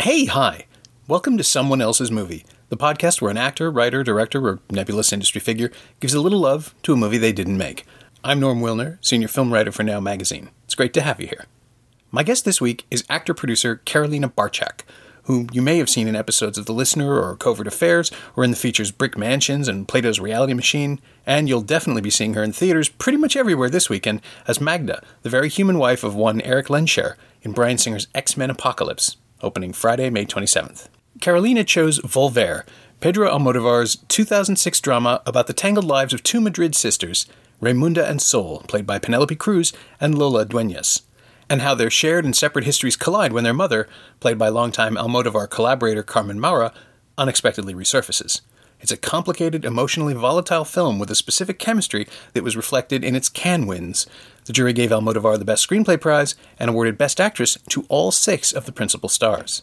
Hey, hi. Welcome to Someone Else's Movie, the podcast where an actor, writer, director, or nebulous industry figure gives a little love to a movie they didn't make. I'm Norm Wilner, senior film writer for Now Magazine. It's great to have you here. My guest this week is actor producer Carolina Bartczak, whom you may have seen in episodes of The Listener or Covert Affairs, or in the features Brick Mansions and Plato's Reality Machine, and you'll definitely be seeing her in theaters pretty much everywhere this weekend as Magda, the very human wife of one Eric Lehnsherr in Bryan Singer's X Men Apocalypse, opening Friday, May 27th. Carolina chose Volver, Pedro Almodovar's 2006 drama about the tangled lives of two Madrid sisters, Raimunda and Sol, played by Penelope Cruz, and Lola Dueñas, and how their shared and separate histories collide when their mother, played by longtime Almodovar collaborator Carmen Maura, unexpectedly resurfaces. It's a complicated, emotionally volatile film with a specific chemistry that was reflected in its Cannes wins. The jury gave Almodovar the Best Screenplay Prize and awarded Best Actress to all six of the principal stars.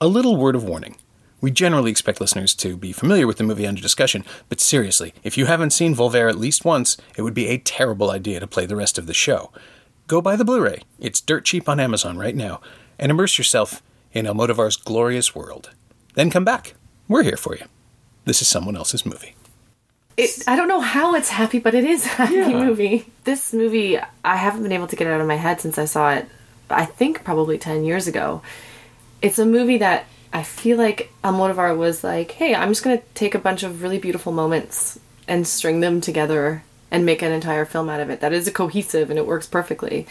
A little word of warning. We generally expect listeners to be familiar with the movie under discussion, but seriously, if you haven't seen Volver at least once, it would be a terrible idea to play the rest of the show. Go buy the Blu ray, it's dirt cheap on Amazon right now, and immerse yourself in Almodovar's glorious world. Then come back. We're here for you. This is someone else's movie. It, I don't know how it's happy, but it is a happy Yeah. movie. This movie, I haven't been able to get it out of my head since I saw it, I think probably 10 years ago. It's a movie that I feel like Almodovar was like, hey, I'm just going to take a bunch of really beautiful moments and string them together and make an entire film out of it. That is a cohesive and it works perfectly.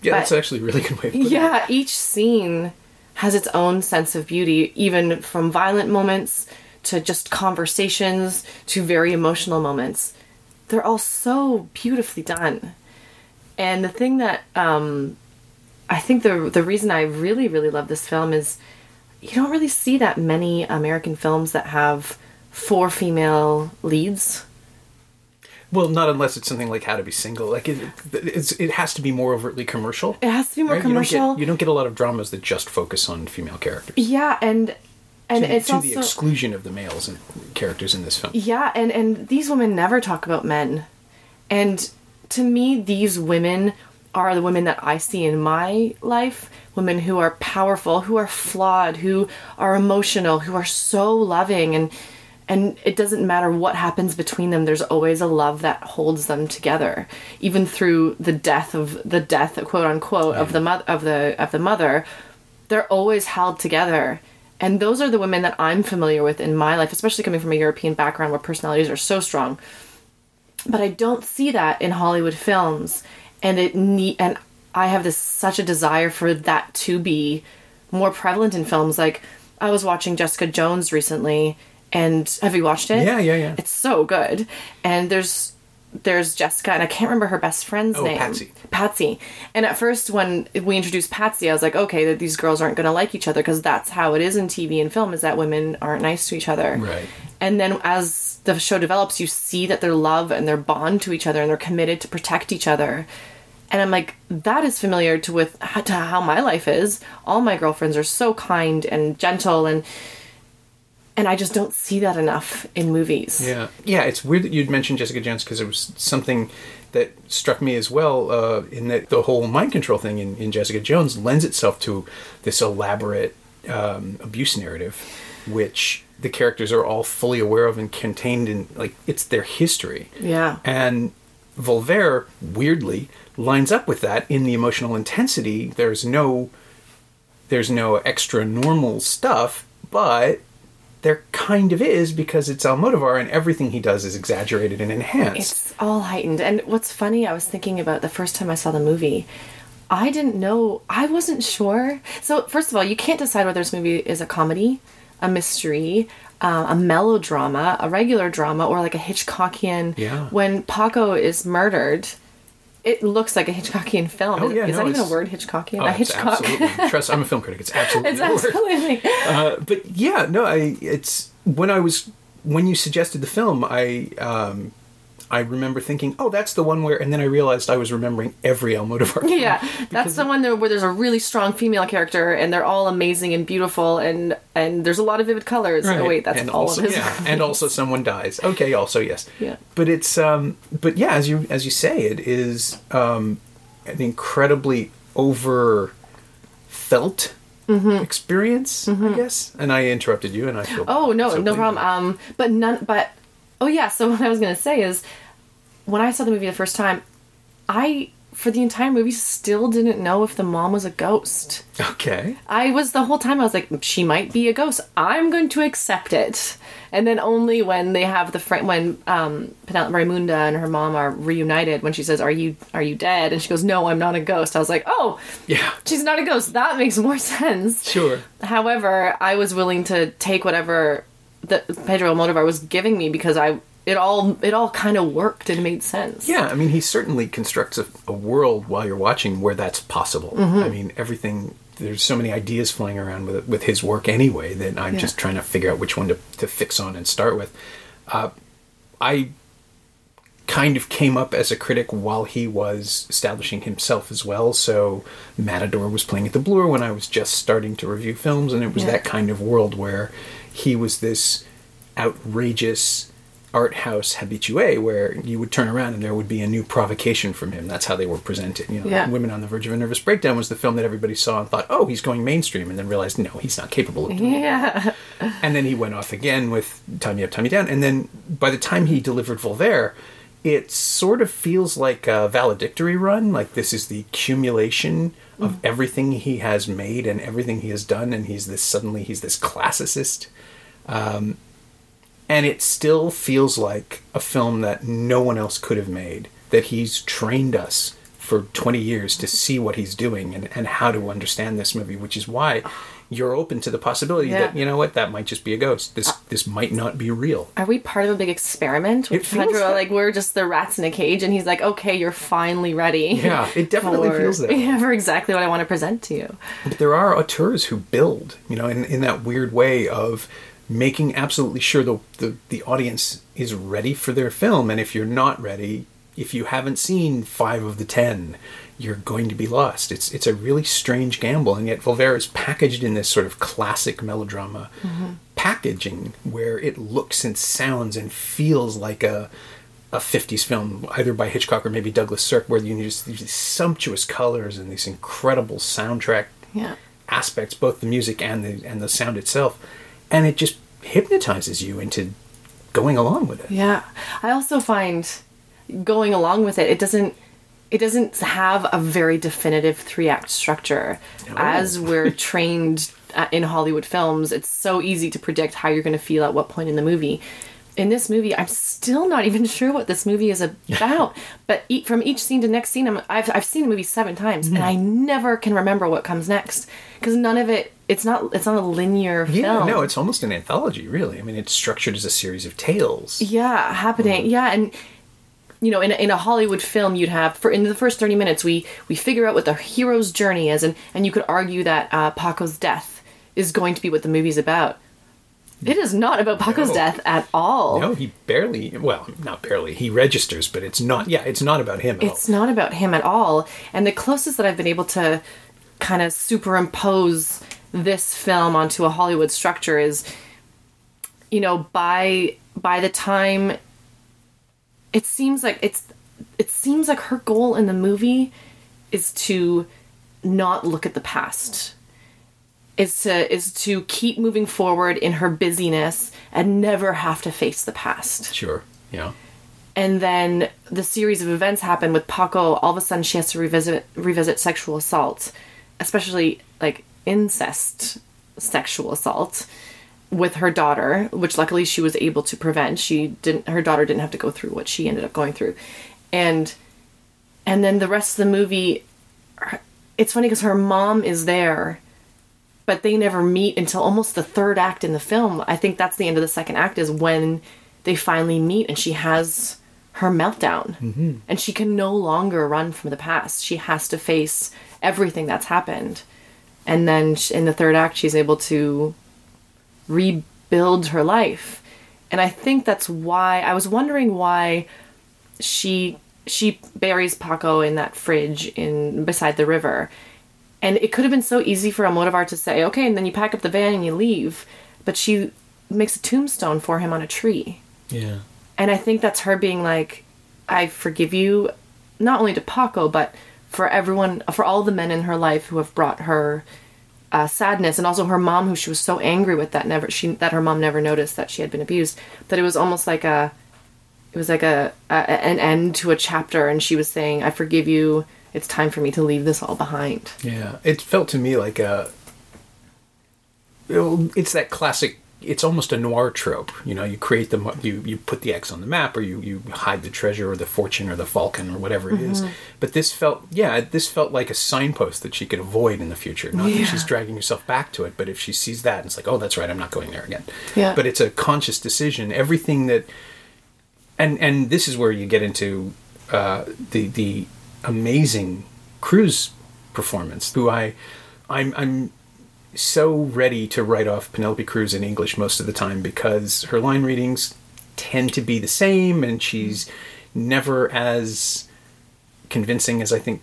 Yeah, But- that's actually a really good way of putting it. Yeah, each scene has its own sense of beauty, even from violent moments to just conversations to very emotional moments. They're all so beautifully done. And the thing that um, I think the the reason I really really love this film is you don't really see that many American films that have four female leads. Well, not unless it's something like How to Be Single. Like it, it's, it has to be more overtly commercial. It has to be more right? commercial. You don't, get, you don't get a lot of dramas that just focus on female characters. yeah, and and to, it's to also the exclusion of the males and characters in this film. Yeah, and and these women never talk about men. And to me these women are the women that I see in my life, women who are powerful, who are flawed, who are emotional, who are so loving and and it doesn't matter what happens between them there's always a love that holds them together even through the death of the death quote unquote of the mother of the of the mother they're always held together. And those are the women that I'm familiar with in my life, especially coming from a European background where personalities are so strong. But I don't see that in Hollywood films. And it need and I have this such a desire for that to be more prevalent in films. Like I was watching Jessica Jones recently and have you watched it? Yeah, yeah, yeah. It's so good. And there's there's Jessica and I can't remember her best friend's Oh, name. Patsy. Patsy. And at first, when we introduced Patsy, I was like, okay, that these girls aren't going to like each other because that's how it is in TV and film is that women aren't nice to each other. Right. And then as the show develops, you see that their love and their bond to each other and they're committed to protect each other. And I'm like, that is familiar to with to how my life is. All my girlfriends are so kind and gentle and and I just don't see that enough in movies. Yeah, yeah. It's weird that you'd mentioned Jessica Jones because it was something that struck me as well. Uh, in that the whole mind control thing in, in Jessica Jones lends itself to this elaborate um, abuse narrative, which the characters are all fully aware of and contained in like it's their history. Yeah. And Volver weirdly lines up with that in the emotional intensity. There's no there's no extra normal stuff, but there kind of is because it's Almodovar and everything he does is exaggerated and enhanced. It's all heightened. And what's funny, I was thinking about the first time I saw the movie. I didn't know. I wasn't sure. So first of all, you can't decide whether this movie is a comedy, a mystery, uh, a melodrama, a regular drama, or like a Hitchcockian. Yeah. When Paco is murdered, it looks like a Hitchcockian film. Oh, is yeah, is no, that even a word, Hitchcockian? Oh, a Hitchcock. absolutely. Trust, I'm a film critic. It's absolutely it's absolutely. Uh, but yeah, no, I it's when I was when you suggested the film, I um, I remember thinking, "Oh, that's the one where," and then I realized I was remembering every Almodovar. film. Yeah, that's the one where there's a really strong female character, and they're all amazing and beautiful, and and there's a lot of vivid colors. Right. Oh wait, that's and all also, of his. Yeah, and also someone dies. Okay, also yes. Yeah. But it's um but yeah, as you as you say, it is um an incredibly over felt experience, I guess. And I interrupted you and I feel Mm-hmm. Oh no, so no problem. Um, but none. But oh yeah. So what I was gonna say is, when I saw the movie the first time, I for the entire movie still didn't know if the mom was a ghost. Okay. I was the whole time I was like, she might be a ghost. I'm going to accept it. And then only when they have the friend, when um, Penelope Raimunda and her mom are reunited, when she says, "Are you are you dead?" and she goes, "No, I'm not a ghost." I was like, "Oh, Yeah. she's not a ghost. That makes more sense." Sure. However, I was willing to take whatever that Pedro Almodovar was giving me because I it all it all kind of worked and made sense. Yeah, I mean, he certainly constructs a, a world while you're watching where that's possible. Mm-hmm. I mean, everything. There's so many ideas flying around with with his work anyway that I'm Yeah. just trying to figure out which one to, to fix on and start with. Uh, I kind of came up as a critic while he was establishing himself as well. So Matador was playing at the Bloor when I was just starting to review films, and it was Yeah. that kind of world where he was this outrageous art house habitué where you would turn around and there would be a new provocation from him. That's how they were presented. You know, Yeah. Women on the Verge of a Nervous Breakdown was the film that everybody saw and thought, oh, he's going mainstream, and then realized, no, he's not capable of doing Yeah. and then he went off again with Tie Me Up, Tie Me Down. And then by the time he delivered Volver, it sort of feels like a valedictory run. Like this is the accumulation of everything he has made and everything he has done. And he's this, suddenly he's this classicist. Um, and it still feels like a film that no one else could have made, that he's trained us for 20 years to see what he's doing and, and how to understand this movie, which is why you're open to the possibility that, you know what, that might just be a ghost. This uh, this might not be real. Are we part of a big experiment with It feels Pedro? that- Like we're just the rats in a cage, and he's like, "Okay, you're finally ready." Yeah, it definitely for- feels that. Yeah, for exactly what I want to present to you. But there are auteurs who build, you know, in, in that weird way of making absolutely sure the, the, the audience is ready for their film. And if you're not ready, if you haven't seen five of the ten, you're going to be lost. It's it's a really strange gamble, and yet Volver is packaged in this sort of classic melodrama mm-hmm. packaging where it looks and sounds and feels like a a 50s film, either by Hitchcock or maybe Douglas Sirk, where you just these sumptuous colors and these incredible soundtrack Yeah. aspects, both the music and the and the sound itself, and it just hypnotizes you into going along with it. Yeah. I also find going along with it, it doesn't it doesn't have a very definitive three act structure. No. As we're trained uh, in Hollywood films, it's so easy to predict how you're going to feel at what point in the movie. In this movie, I'm still not even sure what this movie is about. but e- from each scene to next scene, I'm, I've I've seen the movie seven times, and I never can remember what comes next because none of it. It's not. It's not a linear Yeah, film. no, it's almost an anthology, really. I mean, it's structured as a series of tales. yeah happening yeah and you know in a, in a hollywood film you'd have for in the first 30 minutes we we figure out what the hero's journey is and and you could argue that uh, paco's death is going to be what the movie's about it is not about paco's No. death at all No, he barely, well, not barely, he registers, but it's not, yeah, it's not about him at it's not about him at all and the closest that i've been able to kind of superimpose this film onto a hollywood structure is you know by by the time it seems like it's it seems like her goal in the movie is to not look at the past is to is to keep moving forward in her busyness and never have to face the past. Sure, yeah. and then the series of events happen with Paco. All of a sudden, she has to revisit revisit sexual assault, especially like incest sexual assault with her daughter, which luckily she was able to prevent. She didn't. Her daughter didn't have to go through what she ended up going through, and and then the rest of the movie. It's funny because her mom is there, but they never meet until almost the third act in the film. I think that's the end of the second act is when they finally meet and she has her meltdown. Mm-hmm. And she can no longer run from the past. She has to face everything that's happened. And then in the third act, she's able to rebuild her life. And I think that's why I was wondering why she she buries Paco in that fridge in beside the river. And it could have been so easy for Almodovar to say, okay, and then you pack up the van and you leave. But she makes a tombstone for him on a tree. Yeah. And I think that's her being like, I forgive you, not only to Paco, but for everyone, for all the men in her life who have brought her uh, sadness, and also her mom, who she was so angry with that never she that her mom never noticed that she had been abused. That it was almost like a, it was like a, a an end to a chapter, and she was saying, "I forgive you. It's time for me to leave this all behind." Yeah, it felt to me like a. It's that classic. It's almost a noir trope. You know, you create the you you put the X on the map, or you you hide the treasure, or the fortune, or the falcon, or whatever it is. But this felt, yeah, this felt like a signpost that she could avoid in the future. Not Yeah. that she's dragging herself back to it, but if she sees that, it's like, oh, that's right, I'm not going there again. Yeah. But it's a conscious decision. Everything that, and and this is where you get into uh, the the amazing Cruz performance, who I, I'm I'm so ready to write off Penelope Cruz in English most of the time because her line readings tend to be the same, and she's never as convincing as I think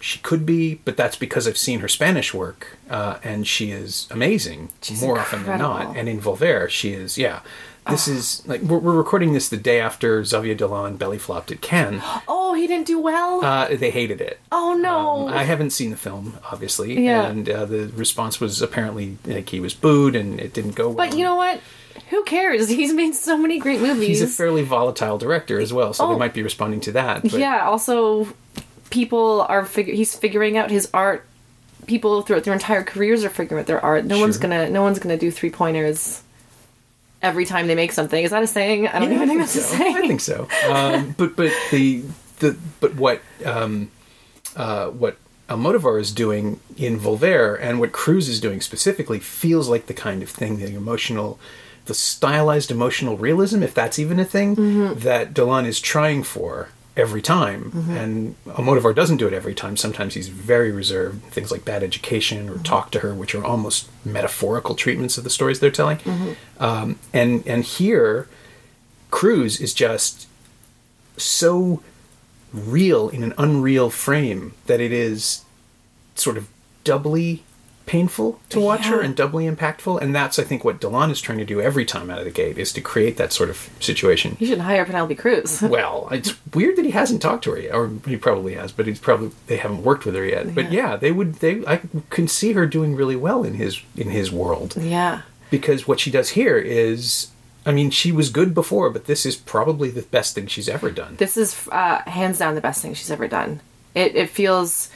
she could be. But that's because I've seen her Spanish work, uh, and she is amazing She's more often than not. And in Volver, she is yeah. This is like we're, we're recording this the day after Xavier Dolan belly flopped at Cannes. Oh, he didn't do well. Uh, they hated it. oh no. Um, I haven't seen the film, obviously, Yeah. and uh, the response was apparently like he was booed and it didn't go well. but you know what? Who cares? He's made so many great movies. he's a fairly volatile director as well, so Oh. they might be responding to that. But yeah also people are figure he's figuring out his art people throughout their entire careers are figuring out their art no one's gonna no one's gonna do three pointers every time they make something is that a saying i don't Yeah, even I think that's so. a saying I think so. Um, but but the the but what um, uh, what Almodovar is doing in Volver and what Cruz is doing specifically feels like the kind of thing the emotional, the stylized emotional realism, if that's even a thing, Mm-hmm. that Dolan is trying for every time. Mm-hmm. And Almodovar doesn't do it every time. Sometimes he's very reserved. Things like Bad Education or mm-hmm. Talk to Her, which are almost metaphorical treatments of the stories they're telling. Mm-hmm. Um, and and here, Cruz is just so real in an unreal frame that it is sort of doubly painful to watch her and doubly impactful and that's i think what Dolan is trying to do every time out of the gate is to create that sort of situation. You should hire penelope cruz. Well it's weird that he hasn't talked to her yet or he probably has but he's probably they haven't worked with her yet. But yeah they would they i can see her doing really well in his in his world. Yeah. Because what she does here is i mean she was good before but this is probably the best thing she's ever done. This is uh, hands down the best thing she's ever done. It, it feels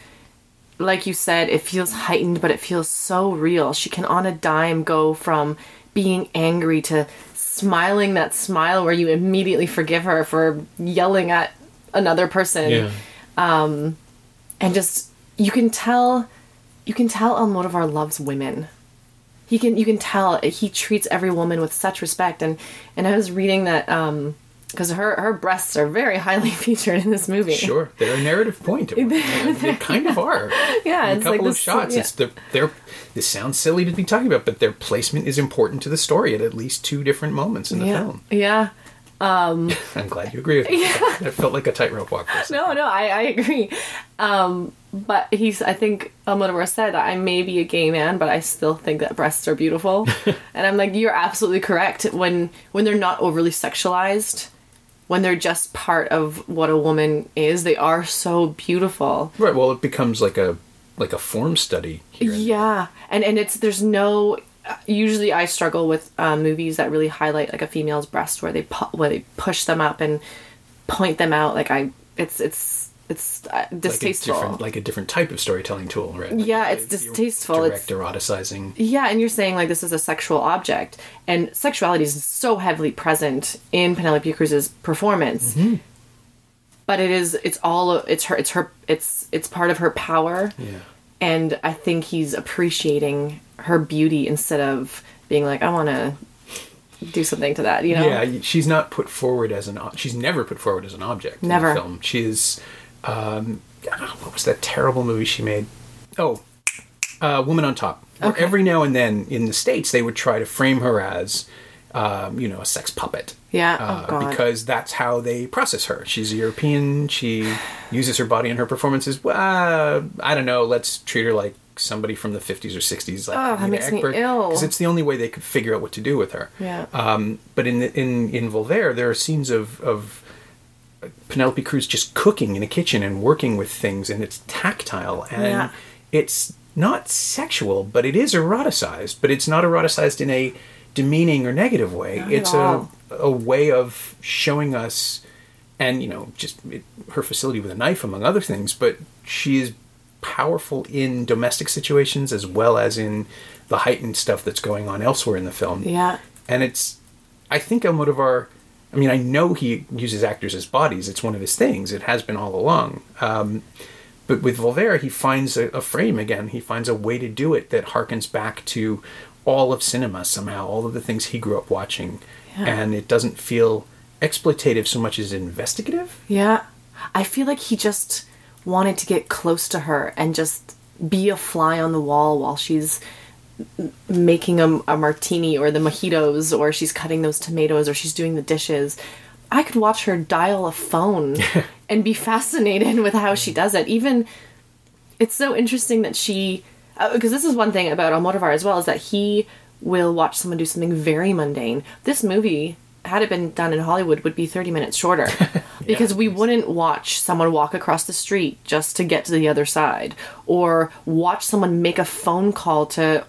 like you said it feels heightened but it feels so real. She can on a dime go from being angry to smiling that smile where you immediately forgive her for yelling at another person. And just you can tell you can tell Almodovar loves women. He can you can tell he treats every woman with such respect. And and I was reading that um because her her breasts are very highly featured in this movie. Sure, they're a narrative point. One point. they kind of are. Yeah, In a couple like of this- shots. yeah. It's the, they're. This sounds silly to be talking about, but their placement is important to the story at at least two different moments in the Yeah. film. Yeah. I'm glad you agree with me. It felt like a tightrope walk. No, no, I, I agree. Um, but he's, I think Almodovar said, I may be a gay man, but I still think that breasts are beautiful. and I'm like, you're absolutely correct. When when they're not overly sexualized, when they're just part of what a woman is, they are so beautiful. Right. Well, it becomes like a like a form study. Here. Yeah, and and it's there's no. Usually, I struggle with um, movies that really highlight like a female's breast, where they pu- where they push them up and point them out. Like I, it's it's it's uh, Like a distasteful. like a different type of storytelling tool, right? Like Yeah, it's distasteful. Direct It's- eroticizing. yeah, and you're saying like this is a sexual object, and sexuality is so heavily present in Penelope Cruz's performance. Mm-hmm. But it is it's all it's her it's her it's it's part of her power. Yeah. and I think he's appreciating her beauty instead of being like, I want to do something to that, you know? Yeah, she's not put forward as an. She's never put forward as an object. Never. in the film. She is. Um, ah, what was that terrible movie she made? Oh, uh, Woman on Top. Where Every now and then in the states, they would try to frame her as um, you know, a sex puppet. Yeah. Uh, oh God. because that's how they process her. She's a European. She uses her body in her performances. Well, uh, I don't know. Let's treat her like somebody from the 50s or 60s, like Oh, that makes me ill. because it's the only way they could figure out what to do with her. Yeah. Um, but in the, in in Volver, there are scenes of of Penelope Cruz just cooking in a kitchen and working with things, and it's tactile and Yeah. it's not sexual, but it is eroticized. But it's not eroticized in a demeaning or negative way. Not it's a a way of showing us, and you know, just it, her facility with a knife, among other things. But she is powerful in domestic situations as well as in the heightened stuff that's going on elsewhere in the film yeah. and it's i think almodovar i mean i know he uses actors as bodies. It's one of his things. It has been all along. Um, but with Volver he finds a, a frame again. He finds a way to do it that harkens back to all of cinema somehow all of the things he grew up watching. Yeah. and it doesn't feel exploitative so much as investigative. Yeah. I feel like he just wanted to get close to her and just be a fly on the wall while she's making a, a martini or the mojitos or she's cutting those tomatoes or she's doing the dishes. I could watch her dial a phone and be fascinated with how she does it. Even it's so interesting that she uh, because this is one thing about Almodovar as well is that he will watch someone do something very mundane. This movie, had it been done in Hollywood, would be 30 minutes shorter because we wouldn't watch someone walk across the street just to get to the other side or watch someone make a phone call to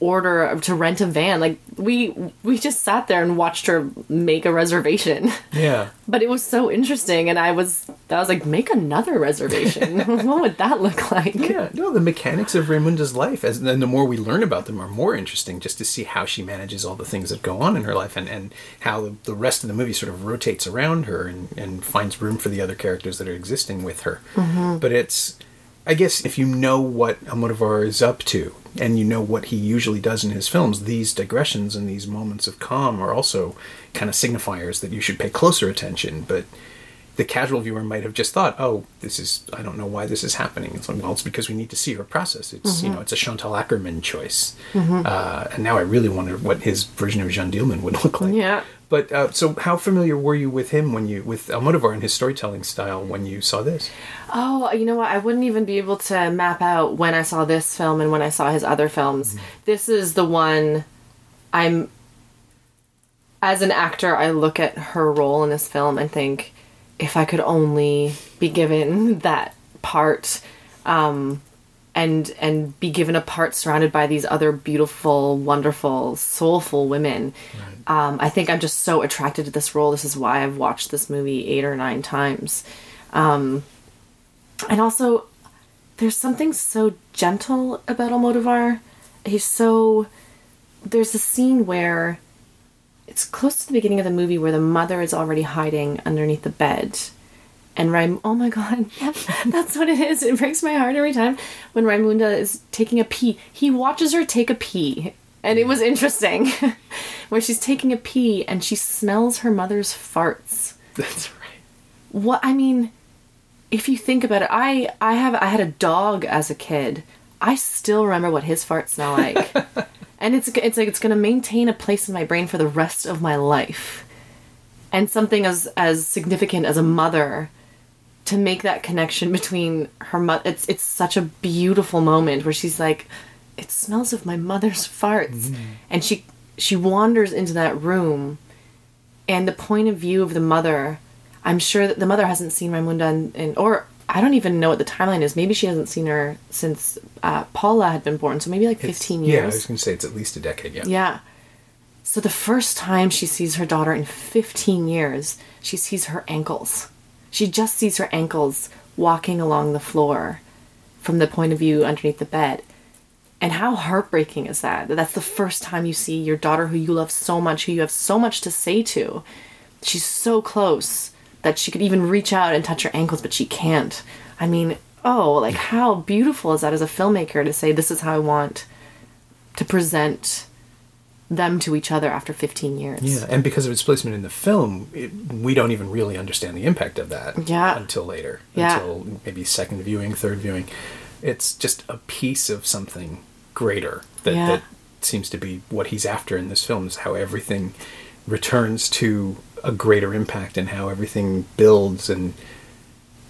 order to rent a van. Like we we just sat there and watched her make a reservation. Yeah. But it was so interesting and i was i was like make another reservation. What would that look like? Yeah, no, the mechanics of Raimunda's life, as then the more we learn about them, are more interesting. Just to see how she manages all the things that go on in her life, and, and how the, the rest of the movie sort of rotates around her and, and finds room for the other characters that are existing with her. Mm-hmm. But it's, I guess, if you know what Almodovar is up to, and you know what he usually does in his films, these digressions and these moments of calm are also kind of signifiers that you should pay closer attention. But the casual viewer might have just thought, "Oh, this is I don't know why this is happening." It's like, well, it's because we need to see her process. It's Mm-hmm. you know, it's a Chantal Akerman choice, uh, and now I really wonder what his version of Jeanne Dielman would look like. Yeah. But uh, so, how familiar were you with him when you with Almodovar and his storytelling style when you saw this? Oh, you know what? I wouldn't even be able to map out when I saw this film and when I saw his other films. This is the one I'm. As an actor, I look at her role in this film and think, if I could only be given that part, um, and and be given a part surrounded by these other beautiful, wonderful, soulful women. Um, I think I'm just so attracted to this role. This is why I've watched this movie eight or nine times. Um, and also, there's something so gentle about Almodovar. He's so. There's a scene where it's close to the beginning of the movie where the mother is already hiding underneath the bed. And Raim, oh my god, that's what it is. It breaks my heart every time when Raimunda is taking a pee. He watches her take a pee. And it was interesting where she's taking a pee and she smells her mother's farts That's right. what I mean, if you think about it, I I have I had a dog as a kid. I still remember what his farts smell like, and it's it's like it's gonna maintain a place in my brain for the rest of my life. And something as as significant as a mother to make that connection between her mother. It's it's such a beautiful moment where she's like, "It smells of my mother's farts," and she she wanders into that room and the point of view of the mother i'm sure that the mother hasn't seen raimunda and, and or i don't even know what the timeline is maybe she hasn't seen her since uh, paula had been born so maybe like 15 years. Yeah, I was to say it's at least a decade. Yeah. yeah. So the first time she sees her daughter in 15 years, she sees her ankles. She just sees her ankles walking along the floor from the point of view underneath the bed. And how heartbreaking is that? That That's the first time you see your daughter who you love so much, who you have so much to say to. She's so close that she could even reach out and touch her ankles, but she can't. I mean, oh, like how beautiful is that as a filmmaker to say, this is how I want to present them to each other after 15 years. Yeah, and because of its placement in the film, it, we don't even really understand the impact of that Yeah. until later. Yeah. Until maybe second viewing, third viewing. It's just a piece of something greater that, Yeah. that seems to be what he's after in this film is how everything returns to a greater impact and how everything builds and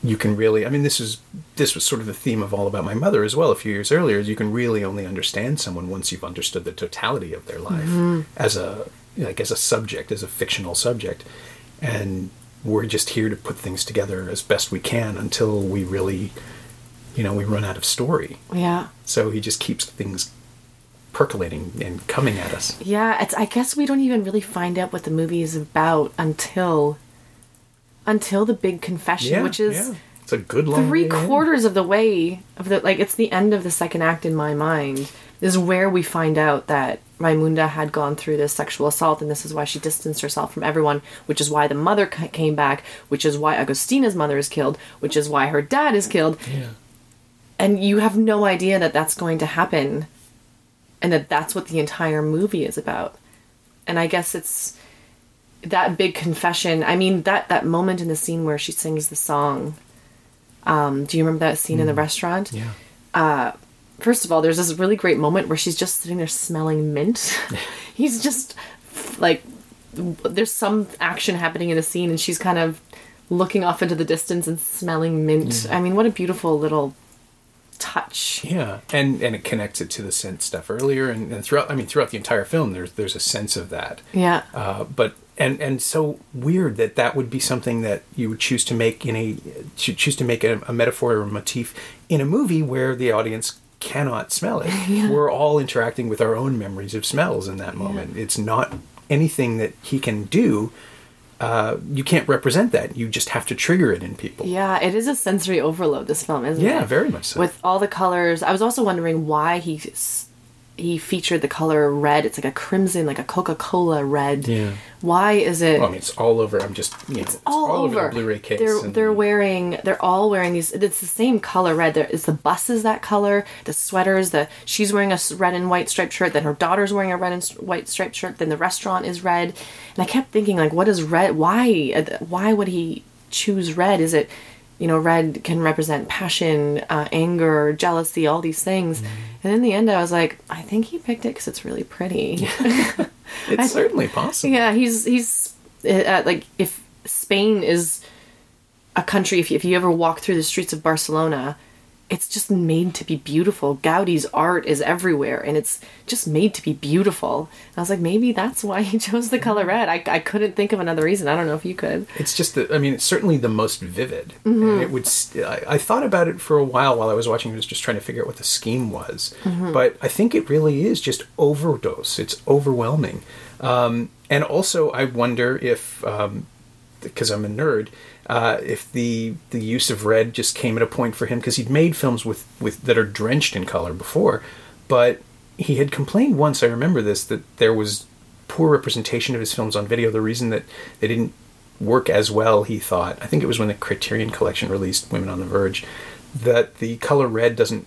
you can really i mean this is this was sort of the theme of all about my mother as well a few years earlier is you can really only understand someone once you've understood the totality of their life mm-hmm. as a like as a subject as a fictional subject. And we're just here to put things together as best we can until we really you know we run out of story. Yeah. so he just keeps things percolating and coming at us. Yeah, it's I guess we don't even really find out what the movie is about until until the big confession, which is it's a good long three in. quarters of the way of the like it's the end of the second act in my mind is where we find out that Raimunda had gone through this sexual assault and this is why she distanced herself from everyone which is why the mother came back which is why Agustina's mother is killed which is why her dad is killed. Yeah. And you have no idea that that's going to happen and that that's what the entire movie is about. And i guess it's that big confession i mean that that moment in the scene where she sings the song um, do you remember that scene in the restaurant? Yeah. First of all there's this really great moment where she's just sitting there smelling mint. He's just like there's some action happening in the scene and she's kind of looking off into the distance and smelling mint. I mean what a beautiful little touch. Yeah, and and it connects it to the scent stuff earlier, and, and throughout. I mean, throughout the entire film, there's there's a sense of that. yeah. Uh, but and and so weird that that would be something that you would choose to make in a choo- choose to make a, a metaphor or a motif in a movie where the audience cannot smell it. We're all interacting with our own memories of smells in that moment. It's not anything that he can do. Uh, you can't represent that. You just have to trigger it in people. Yeah, it is a sensory overload. This film, isn't it? Yeah, very much so. With all the colors, I was also wondering why he s- he featured the color red. It's like a crimson, like a Coca Cola red. Yeah. Why is it? Well, I mean, it's all over. I'm just you know, it's, all, over. the Blu-ray case. They're and- they're wearing. They're all wearing these. It's the same color red. There is the buses that color. The sweaters. The she's wearing a red and white striped shirt. Then her daughter's wearing a red and white striped shirt. Then the restaurant is red. And I kept thinking, like, what is red? Why? uh, Why would he choose red? Is it, you know, red can represent passion, uh, anger, jealousy, all these things. Mm-hmm. And in the end, I was like, I think he picked it because it's really pretty. It's certainly possible. Yeah, he's he's uh, like if Spain is a country. If you, if you ever walk through the streets of Barcelona, it's just made to be beautiful. Gaudi's art is everywhere, and it's just made to be beautiful. And I was like, maybe that's why he chose the color red. I I couldn't think of another reason. I don't know if you could. It's just that I mean, it's certainly the most vivid. And mm-hmm. it would. st- I, I thought about it for a while while I was watching. I was just trying to figure out what the scheme was. Mm-hmm. But I think it really is just overdose. It's overwhelming. Um, and also, I wonder if, um, because I'm a nerd, uh, if the the use of red just came at a point for him because he'd made films with with that are drenched in color before, but he had complained once. I remember this that there was poor representation of his films on video. The reason that they didn't work as well, he thought, I think it was when the Criterion Collection released Women on the Verge, that the color red doesn't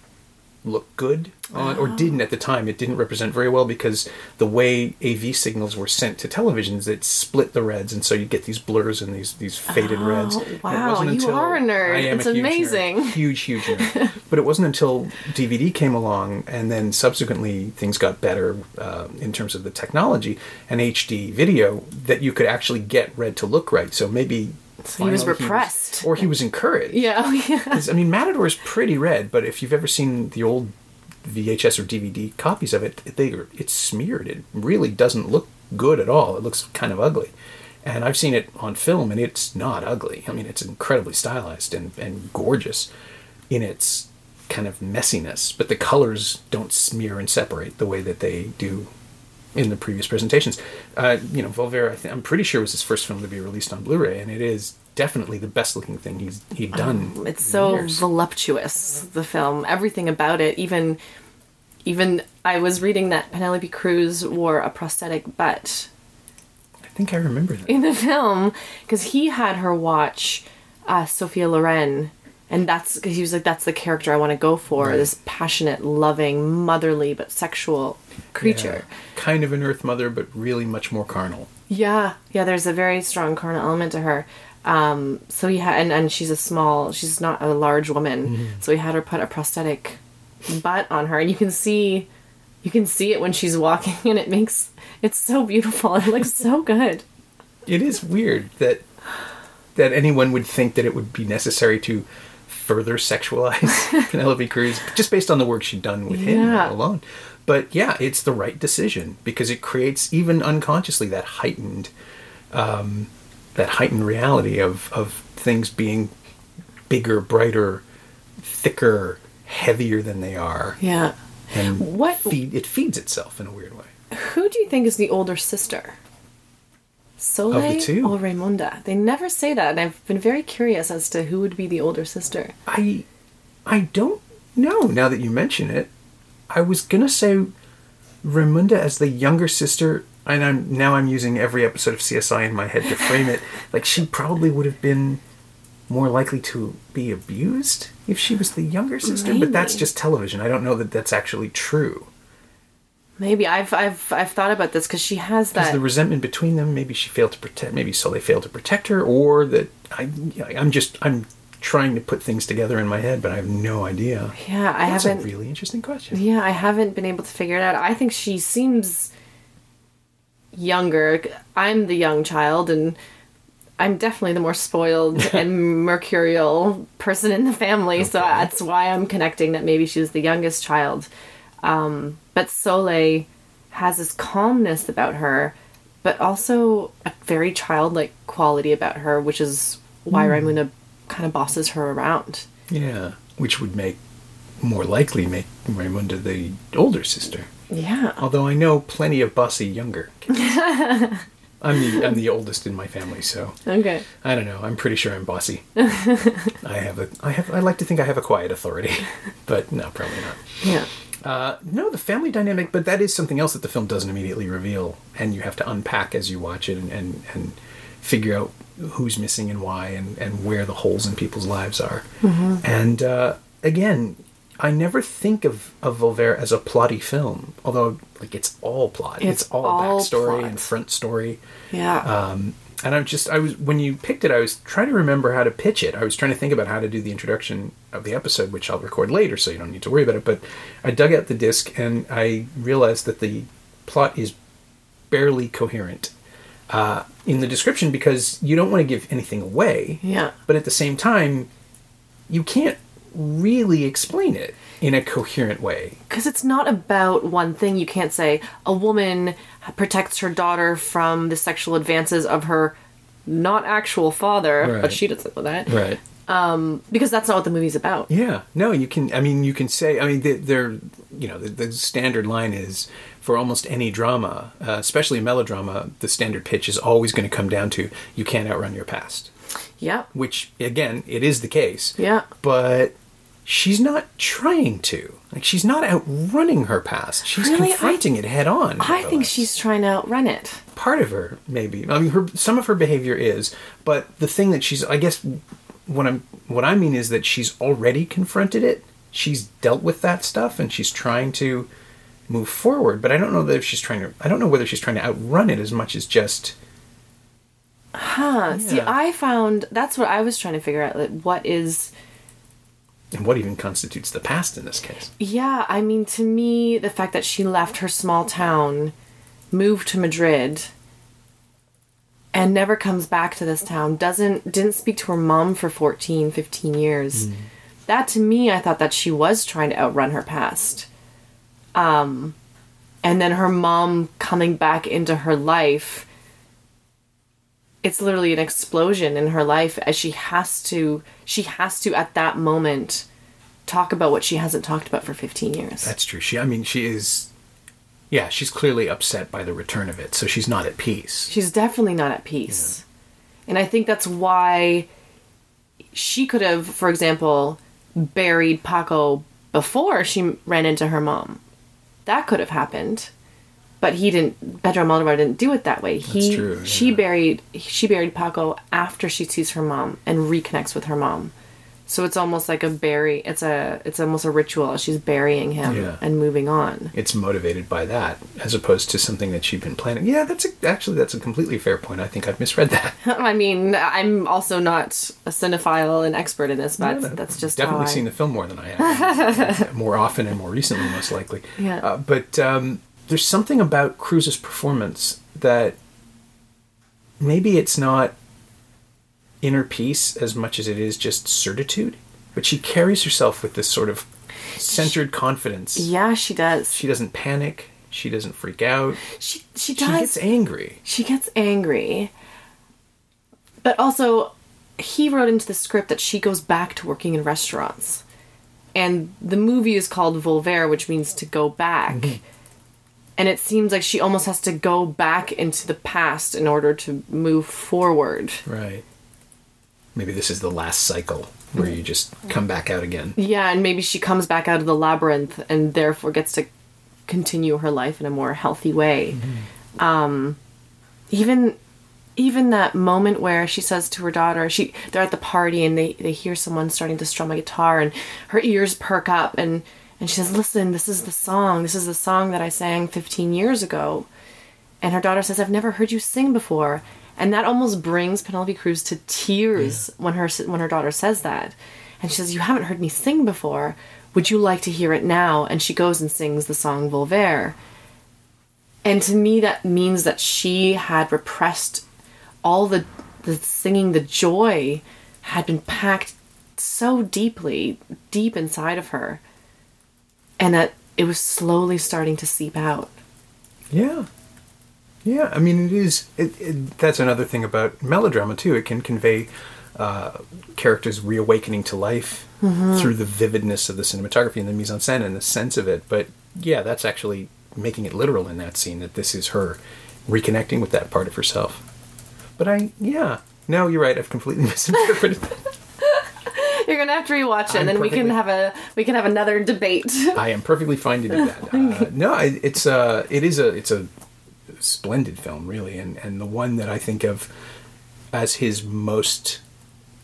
look good on, or didn't at the time. It didn't represent very well because the way AV signals were sent to televisions, it split the reds, and so you get these blurs and these these faded reds. And it wow, you are a nerd. I am It's a huge nerd. amazing. huge, huge nerd. but it wasn't until DVD came along, and then subsequently things got better uh, in terms of the technology and HD video that you could actually get red to look right. So maybe. So he was repressed. or he was encouraged. Yeah, oh, yeah. 'Cause, I mean, Matador is pretty red, but if you've ever seen the old VHS or DVD copies of it, they are, it's smeared. It really doesn't look good at all. It looks kind of ugly. And I've seen it on film, and it's not ugly. I mean, it's incredibly stylized and, and gorgeous in its kind of messiness, but the colors don't smear and separate the way that they do in the previous presentations. Uh, you know, Volver, I th- I'm pretty sure was his first film to be released on Blu-ray, and it is definitely the best looking thing he's he'd done. Um, It's so years. voluptuous, the film. Everything about it. Even even I was reading that Penelope Cruz wore a prosthetic butt I think I remember that. in the film because he had her watch uh, Sophia Loren. And that's because he was like, that's the character I want to go for. Right. This passionate, loving, motherly, but sexual creature. Yeah. Kind of an Earth Mother, but really much more carnal. Yeah, yeah. There's a very strong carnal element to her. Um, so he had, and, and she's a small, she's not a large woman. So he had her put a prosthetic butt on her, and you can see You can see it when she's walking, and it makes it's so beautiful. It looks so good. It is weird that that anyone would think that it would be necessary to further sexualize Penelope Cruz just based on the work she'd done with him alone. But yeah, it's the right decision because it creates even unconsciously that heightened um, that heightened reality of of things being bigger, brighter, thicker, heavier than they are, Yeah. and What- feed, it feeds itself in a weird way. Who do you think is the older sister? Sole Of the two? or Raimunda? They never say that, and I've been very curious as to who would be the older sister. I I don't know now that you mention it. I was gonna say Raimunda as the younger sister, and I'm now I'm using every episode of CSI in my head to frame it. Like she probably would have been more likely to be abused if she was the younger sister, but that's just television. I don't know that that's actually true. Maybe I've I've I've thought about this because she has that. the resentment between them, maybe she failed to protect, maybe so they failed to protect her, or that I, I'm just I'm trying to put things together in my head, but I have no idea. yeah, I That's haven't. a really interesting question. Yeah, I haven't been able to figure it out. I think she seems younger. I'm the young child, and I'm definitely the more spoiled and mercurial person in the family. So that's why I'm connecting that maybe she was the youngest child. Um, but Sole has this calmness about her, but also a very childlike quality about her, which is why Raimunda kind of bosses her around. Yeah, which would make more likely make Raimunda the older sister. Yeah. Although I know plenty of bossy younger. kids. I'm the I'm the oldest in my family, so Okay. I don't know. I'm pretty sure I'm bossy. I have a I have I like to think I have a quiet authority, but no, probably not. Yeah. Uh, no, the family dynamic, but that is something else that the film doesn't immediately reveal, and you have to unpack as you watch it and, and, and figure out who's missing and why, and, and where the holes in people's lives are. And uh, again, I never think of, of Volver as a plotty film, although like it's all plot, It's it's, all, all backstory plot. and front story. Yeah. Um, and I'm just I was when you picked it, I was trying to remember how to pitch it. I was trying to think about how to do the introduction of the episode, which I'll record later, so you don't need to worry about it. But I dug out the disc and I realized that the plot is barely coherent uh, in the description because you don't want to give anything away, yeah. but at the same time, you can't really explain it in a coherent way. because it's not about one thing. You can't say a woman protects her daughter from the sexual advances of her not actual father, Right. but she doesn't know that Right. Because that's not what the movie's about. Yeah, no, you can. I mean, you can say. I mean, they- they're you know the, the standard line is for almost any drama, uh, especially melodrama. The standard pitch is always going to come down to you can't outrun your past, Yeah, which again, it is the case. yeah, but she's not trying to. Like she's not outrunning her past. She's Really? I- confronting it head on. I think she's trying to outrun it. part of her maybe i mean her some of her behavior is but the thing that she's i guess what i'm what i mean is that she's already confronted it she's dealt with that stuff and she's trying to move forward but i don't know that if she's trying to i don't know whether she's trying to outrun it as much as just Huh. See, I found that's what I was trying to figure out. Like, what is and what even constitutes the past in this case Yeah, I mean, to me, the fact that she left her small town, moved to Madrid, and never comes back to this town, doesn't didn't speak to her mom for 14, 15 years. That to me, I thought that she was trying to outrun her past. Um and then her mom coming back into her life it's literally an explosion in her life as she has to she has to at that moment talk about what she hasn't talked about for 15 years. that's true she i mean she is yeah she's clearly upset by the return of it so she's not at peace She's definitely not at peace. And I think that's why she could have, for example, buried Paco before she ran into her mom. That could have happened. But he didn't Pedro Almodovar didn't do it that way. He true, she buried she buried Paco after she sees her mom and reconnects with her mom. So it's almost like a bury. It's a. It's almost a ritual. She's burying him Yeah. and moving on. It's motivated by that as opposed to something that she'd been planning. Yeah, that's a, actually that's a completely fair point. I think I've misread that. I mean, I'm also not a cinephile and expert in this, but that's just definitely I, seen the film more than I have, more often and more recently, most likely. Yeah. Uh, but um, there's something about Cruz's performance that maybe it's not inner peace as much as it is just certitude, but she carries herself with this sort of centered confidence. Yeah, she does. She doesn't panic. She doesn't freak out. She she does. She gets angry. she gets angry. But also, he wrote into the script that she goes back to working in restaurants. And the movie is called Volver, which means to go back. Mm-hmm. And it seems like she almost has to go back into the past in order to move forward. Right. Maybe this is the last cycle where you just come back out again. Yeah, and maybe she comes back out of the labyrinth and therefore gets to continue her life in a more healthy way. Um, even even that moment where she says to her daughter, she they're at the party and they they hear someone starting to strum a guitar and her ears perk up and and she says, "Listen, this is the song. This is the song that I sang 15 years ago." And her daughter says, "I've never heard you sing before." And that almost brings Penelope Cruz to tears when her when her daughter says that. And she says, "You haven't heard me sing before. Would you like to hear it now?" And she goes and sings the song Volver. And to me that means that she had repressed all the the singing, the joy had been packed so deeply, deep inside of her. And that it was slowly starting to seep out. Yeah. Yeah, I mean, it is. It, it, that's another thing about melodrama, too. It can convey uh, characters reawakening to life through the vividness of the cinematography and the mise en scène and the sense of it. But yeah, that's actually making it literal in that scene that this is her reconnecting with that part of herself. But I, yeah. No, you're right. I've completely misinterpreted that. You're gonna have to rewatch it, I'm and then we can have a we can have another debate. I am perfectly fine to do that. Uh, no, I- it's uh, it is a it's a splendid film, really, and and the one that I think of as his most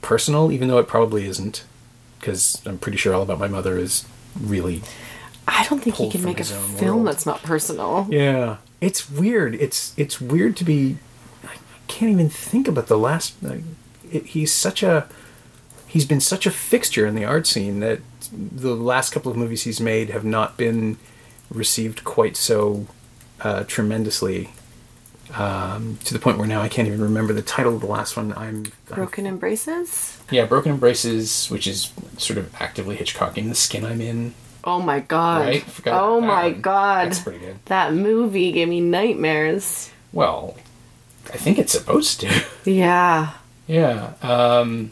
personal, even though it probably isn't, because I'm pretty sure All About My Mother is really I don't think he can make a film world. that's not personal. yeah. It's weird. It's it's weird to be. I can't even think about the last. Like, it, he's such a. He's been such a fixture in the art scene that the last couple of movies he's made have not been received quite so uh, tremendously. Um, to the point where now I can't even remember the title of the last one. I'm Broken Embraces. yeah, Broken Embraces, which is sort of actively Hitchcocking the skin I'm in. Oh my god. Right? Forgot Oh that my one. god. That's pretty good. That movie gave me nightmares. Well, I think it's supposed to. Yeah. Yeah. Um,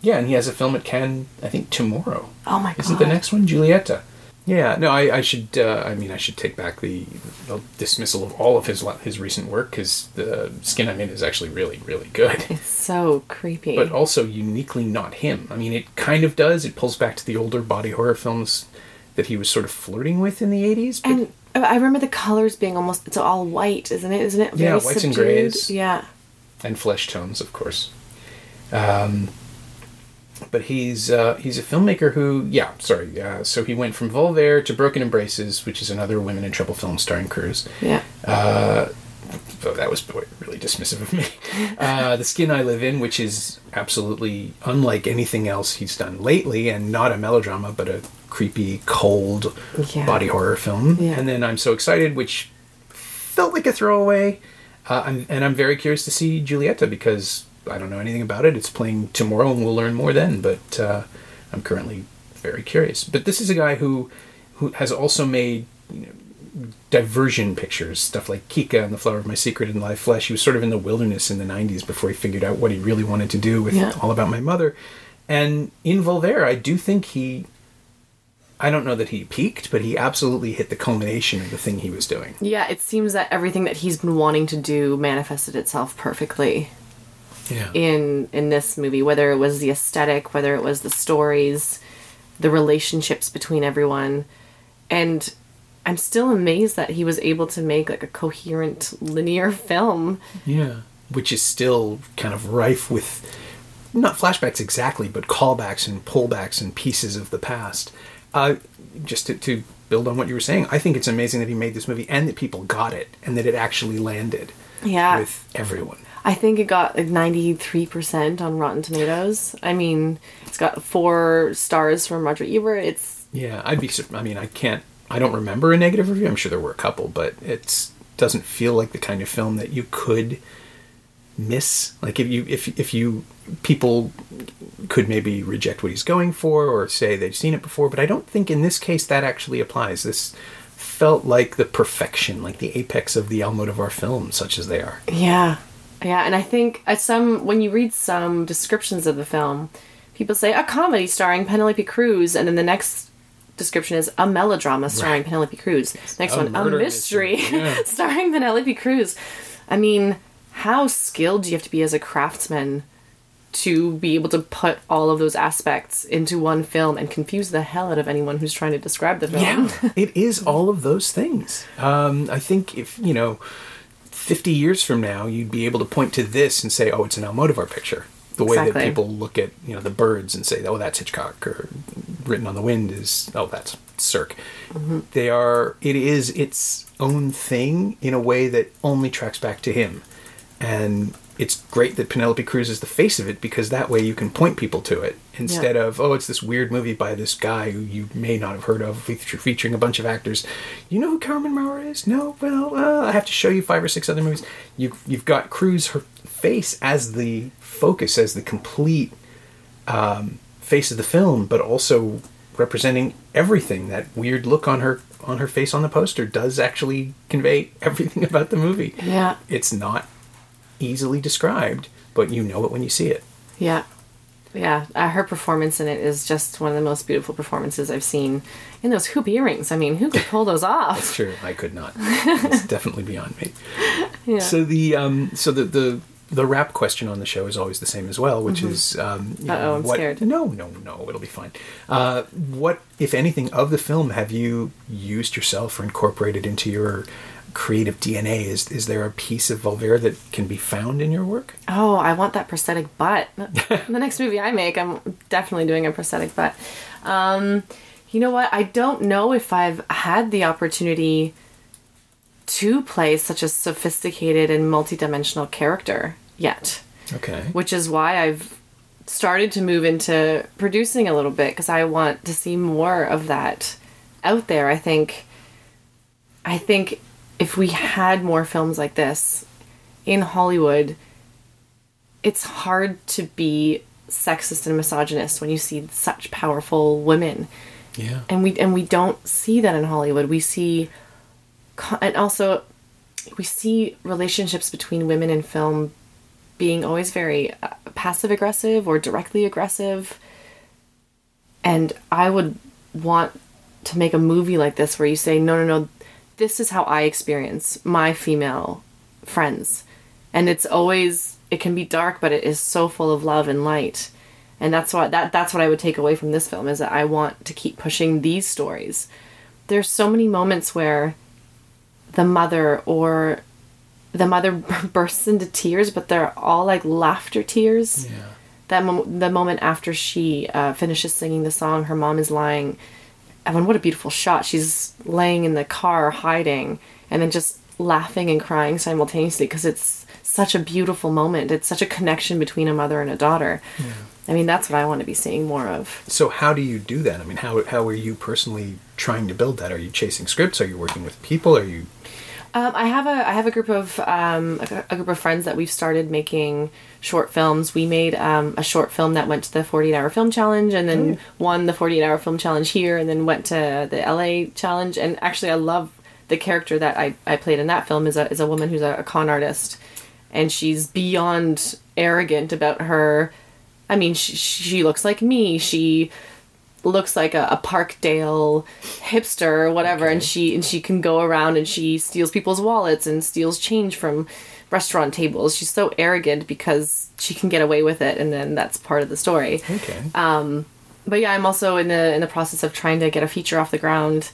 yeah, and he has a film at Cannes, I think, tomorrow. Oh my god. Isn't the next one Julieta? Yeah, no, I, I should. Uh, I mean, I should take back the, the dismissal of all of his his recent work because the Skin I'm in is actually really, really good, It's so creepy. but also uniquely not him. I mean, it kind of does. It pulls back to the older body horror films that he was sort of flirting with in the '80s. But and I remember the colors being almost it's all white, isn't it? Isn't it very Yeah, whites and grays. Yeah. and flesh tones, of course. Um, but he's uh, he's a filmmaker who, yeah, sorry. Uh, so he went from Volver to Broken Embraces, which is another Women in Trouble film starring Cruz. Yeah. Oh, that was really dismissive of me. Uh, the Skin I Live In, which is absolutely unlike anything else he's done lately, and not a melodrama, but a creepy, cold Yeah. body horror film. Yeah. And then I'm So Excited, which felt like a throwaway. Uh, I'm, and I'm very curious to see Julieta because I don't know anything about it. It's playing tomorrow, and we'll learn more then. But uh, I'm currently very curious. But this is a guy who who has also made you know, diversion pictures, stuff like Kika and The Flower of My Secret and Live Flesh. He was sort of in the wilderness in the 90s before he figured out what he really wanted to do with Yeah. All About My Mother. And in Volver, I do think he. I don't know that he peaked, but he absolutely hit the culmination of the thing he was doing. Yeah, it seems that everything that he's been wanting to do manifested itself perfectly Yeah. in in this movie, whether it was the aesthetic, whether it was the stories, the relationships between everyone. And I'm still amazed that he was able to make like a coherent linear film. Yeah. Which is still kind of rife with not flashbacks exactly, but callbacks and pullbacks and pieces of the past. Uh, just to, to build on what you were saying, I think it's amazing that he made this movie and that people got it and that it actually landed Yeah. with everyone. I think it got like 93% on Rotten Tomatoes. I mean, it's got four stars from Roger Ebert. It's Yeah, I'd be. I mean, I can't. I don't remember a negative review. I'm sure there were a couple, but it doesn't feel like the kind of film that you could miss. Like if you if if you people could maybe reject what he's going for or say they've seen it before, but I don't think in this case that actually applies. This felt like the perfection, like the apex of the Almodovar films, such as they are. yeah. Yeah, and I think uh, some when you read some descriptions of the film, people say a comedy starring Penelope Cruz and then the next description is a melodrama starring Right. Penelope Cruz. Next A one, a mystery mystery, yeah. starring Penelope Cruz. I mean, how skilled do you have to be as a craftsman to be able to put all of those aspects into one film and confuse the hell out of anyone who's trying to describe the film? Yeah, it is all of those things. Um, I think if you know, fifty years from now, you'd be able to point to this and say, "Oh, it's an Almodovar picture." The way that people look at you know the birds and say, "Oh, that's Hitchcock," or "Written on the Wind" is, "Oh, that's Sirk." Mm-hmm. They are. It is its own thing in a way that only tracks back to him, and it's great that Penelope Cruz is the face of it because that way you can point people to it instead of oh it's this weird movie by this guy who you may not have heard of featuring a bunch of actors. You know who Carmen Maura is? No, well uh, I have to show you five or six other movies. You've you've got Cruz her face as the focus as the complete um, face of the film, but also representing everything. That weird look on her on her face on the poster does actually convey everything about the movie. Yeah. It's not easily described, but you know it when you see it. Yeah. Yeah, uh, her performance in it is just one of the most beautiful performances I've seen. In those hoop earrings, I mean, who could pull those off? That's true. I could not. It's definitely beyond me. Yeah. So the um, so the the the rap question on the show is always the same as well, which is um, you Mm-hmm. Uh-oh, I'm what, scared. No, no, no, it'll be fine. Uh, what, if anything, of the film have you used yourself or incorporated into your creative DNA? Is is there a piece of Volvera that can be found in your work? Oh, I want that prosthetic butt. the next movie I make, I'm definitely doing a prosthetic butt. Um, you know what? I don't know if I've had the opportunity to play such a sophisticated and multidimensional character yet. Okay. which is why I've started to move into producing a little bit because I want to see more of that out there. I think I think if we had more films like this in Hollywood, it's hard to be sexist and misogynist when you see such powerful women Yeah. and we and we don't see that in Hollywood. We see, and also, we see relationships between women in film being always very uh, passive aggressive or directly aggressive. And I would want to make a movie like this where you say, no, no, no, this is how I experience my female friends, and it's always it can be dark, but it is so full of love and light and that's what that that's what I would take away from this film is that I want to keep pushing these stories. There's so many moments where the mother or the mother bursts into tears, but they're all like laughter tears. Yeah. That mom- the moment after she uh, finishes singing the song, her mom is lying. I mean, what a beautiful shot! She's laying in the car, hiding, and then just laughing and crying simultaneously because it's such a beautiful moment. It's such a connection between a mother and a daughter. I mean, that's what I want to be seeing more of. So how do you do that? I mean, how how are you personally trying to build that? Are you chasing scripts? Are you working with people? Are you Um, I have a I have a group of um, a, a group of friends that we've started making short films. We made um, a short film that went to the 48 hour film challenge, and then won the 48 hour film challenge here, and then went to the LA challenge. And actually, I love the character that I, I played in that film is a is a woman who's a, a con artist, and she's beyond arrogant about her. I mean, she, she looks like me. She looks like a, a Parkdale hipster or whatever, and she and she can go around and she steals people's wallets and steals change from restaurant tables. She's so arrogant because she can get away with it, and then that's part of the story. okay? Um, But yeah, I'm also in the in the process of trying to get a feature off the ground.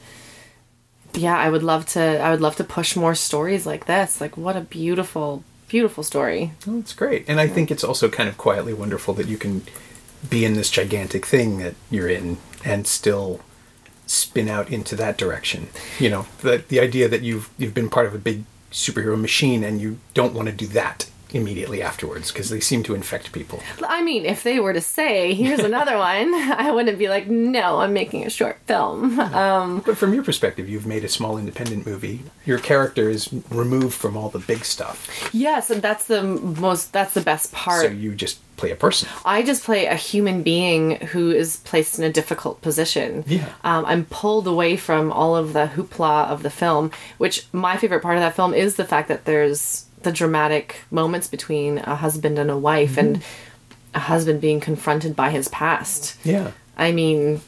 Yeah, I would love to. I would love to push more stories like this. Like, what a beautiful, beautiful story. Oh, it's great. And I think it's also kind of quietly wonderful that you can be in this gigantic thing that you're in and still spin out into that direction. You know, the the idea that you've you've been part of a big superhero machine and you don't want to do that immediately afterwards because they seem to infect people. I mean, if they were to say, "Here's another one," I wouldn't be like, "No, I'm making a short film." Um, But from your perspective, you've made a small independent movie. Your character is removed from all the big stuff. yes, and that's the most. That's the best part. So you just play a person. I just play a human being who is placed in a difficult position. Yeah. Um, I'm pulled away from all of the hoopla of the film, which my favorite part of that film is the fact that there's the dramatic moments between a husband and a wife and a husband being confronted by his past. Yeah. I mean,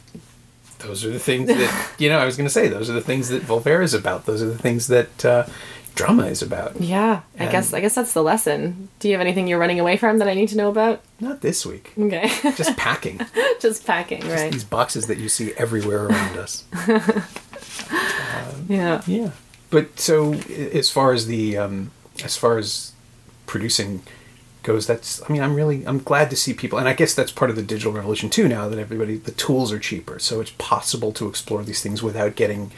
Those are the things that, you know, I was going to say, those are the things that Volver is about. Those are the things that uh, drama is about. yeah, I guess I guess that's the lesson. Do you have anything you're running away from that I need to know about? Not this week. Okay. Just packing. just packing, right. These boxes that you see everywhere around us. Yeah. Yeah. But so as far as the um, as far as producing goes, that's I mean I'm really I'm glad to see people, and I guess that's part of the digital revolution too. Now that everybody the tools are cheaper, so it's possible to explore these things without getting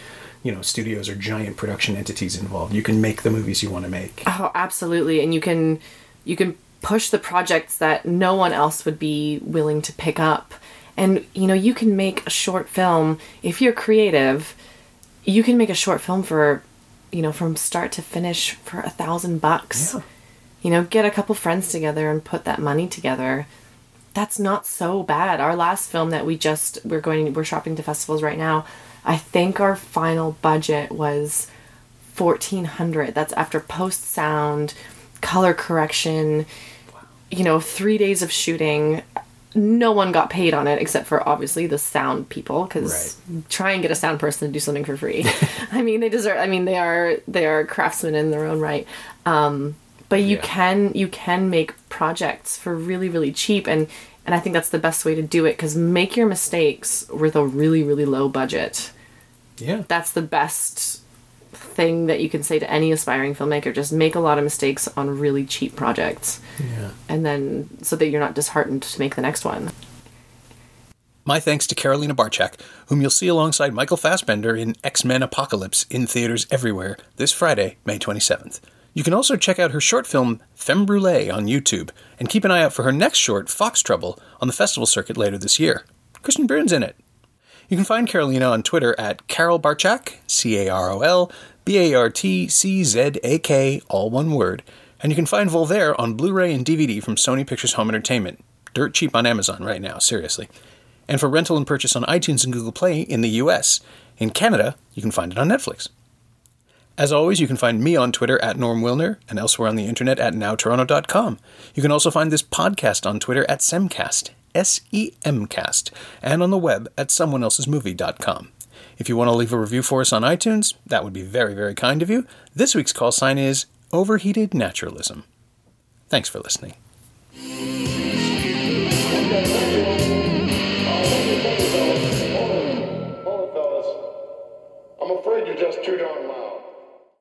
you know studios or giant production entities involved. You can make the movies you want to make. Oh, absolutely. And you can you can push the projects that no one else would be willing to pick up. And you know, you can make a short film if you're creative. You can make a short film for, you know, from start to finish for a thousand bucks. Yeah. You know, get a couple friends together and put that money together. That's not so bad. Our last film that we just we're going we're shopping to festivals right now. I think our final budget was 1400 that's after post sound color correction you know 3 days of shooting. No one got paid on it except for obviously the sound people cuz try and get a sound person to do something for free. I mean they deserve i mean they are they are craftsmen in their own right. Um but you Yeah. can you can make projects for really really cheap and and i think that's the best way to do it cuz make your mistakes with a really really low budget Yeah. that's the best thing that you can say to any aspiring filmmaker just make a lot of mistakes on really cheap projects Yeah. and then so that you're not disheartened to make the next one My thanks to Carolina Bartczak, whom you'll see alongside Michael Fassbender in X Men Apocalypse in theaters everywhere this Friday, May 27th. You can also check out her short film Femme Brûlée on YouTube, and keep an eye out for her next short, Fox Trouble, on the festival circuit later this year. Kristen Brune's in it. You can find Carolina on Twitter at Carol Bartczak, C A R O L B A R T C Z A K, all one word. And you can find Volver on Blu ray and DVD from Sony Pictures Home Entertainment. Dirt cheap on Amazon right now, seriously. And for rental and purchase on iTunes and Google Play in the US. In Canada, you can find it on Netflix. As always, you can find me on Twitter at Norm Wilner and elsewhere on the internet at nowtoronto.com. You can also find this podcast on Twitter at Semcast, SEMcast, and on the web at someoneelsesmovie.com. If you want to leave a review for us on iTunes, that would be very, very kind of you. This week's call sign is Overheated Naturalism. Thanks for listening.